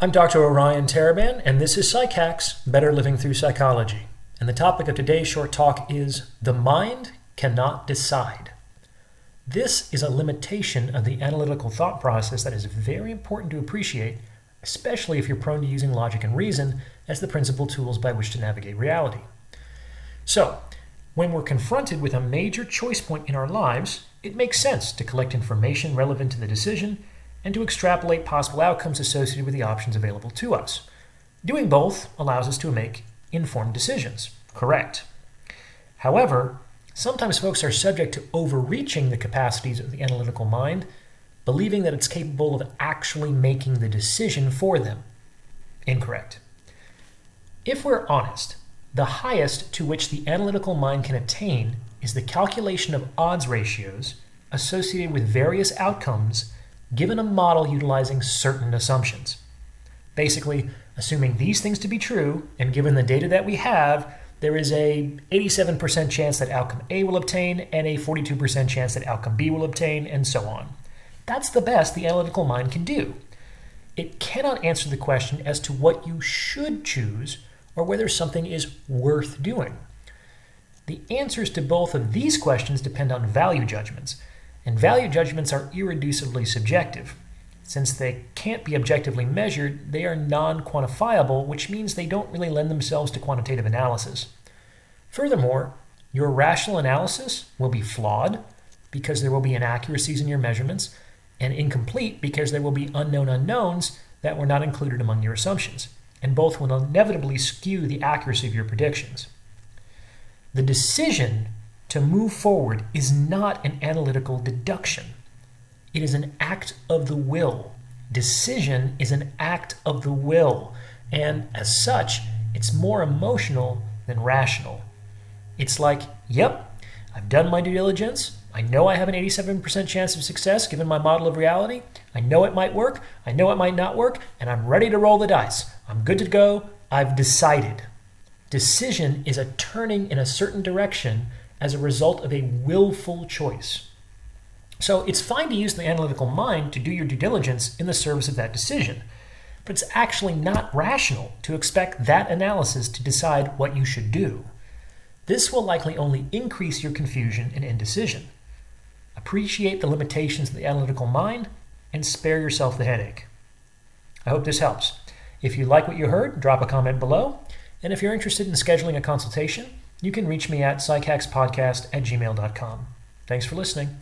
I'm Dr. Orion Taraban, and this is PsycHacks Better Living Through Psychology. And the topic of today's short talk is The Mind Cannot Decide. This is a limitation of the analytical thought process that is very important to appreciate, especially if you're prone to using logic and reason as the principal tools by which to navigate reality. So, when we're confronted with a major choice point in our lives, it makes sense to collect information relevant to the decision and to extrapolate possible outcomes associated with the options available to us. Doing both allows us to make informed decisions. Correct. However, sometimes folks are subject to overreaching the capacities of the analytical mind, believing that it's capable of actually making the decision for them. Incorrect. If we're honest, the highest to which the analytical mind can attain is the calculation of odds ratios associated with various outcomes given a model utilizing certain assumptions. Basically, assuming these things to be true, and given the data that we have, there is a 87% chance that outcome A will obtain and a 42% chance that outcome B will obtain, and so on. That's the best the analytical mind can do. It cannot answer the question as to what you should choose or whether something is worth doing. The answers to both of these questions depend on value judgments, and value judgments are irreducibly subjective. Since they can't be objectively measured, they are non quantifiable, which means they don't really lend themselves to quantitative analysis. Furthermore, your rational analysis will be flawed because there will be inaccuracies in your measurements, and incomplete because there will be unknown unknowns that were not included among your assumptions, and both will inevitably skew the accuracy of your predictions. The decision to move forward is not an analytical deduction. It is an act of the will. Decision is an act of the will, and as such, it's more emotional than rational. It's like, yep, I've done my due diligence. I know I have an 87% chance of success given my model of reality. I know it might work. I know it might not work, and I'm ready to roll the dice. I'm good to go. I've decided. Decision is a turning in a certain direction as a result of a willful choice. So it's fine to use the analytical mind to do your due diligence in the service of that decision, but it's actually not rational to expect that analysis to decide what you should do. This will likely only increase your confusion and indecision. Appreciate the limitations of the analytical mind and spare yourself the headache. I hope this helps. If you like what you heard, drop a comment below. And if you're interested in scheduling a consultation, you can reach me at psychackspodcast at gmail.com. Thanks for listening.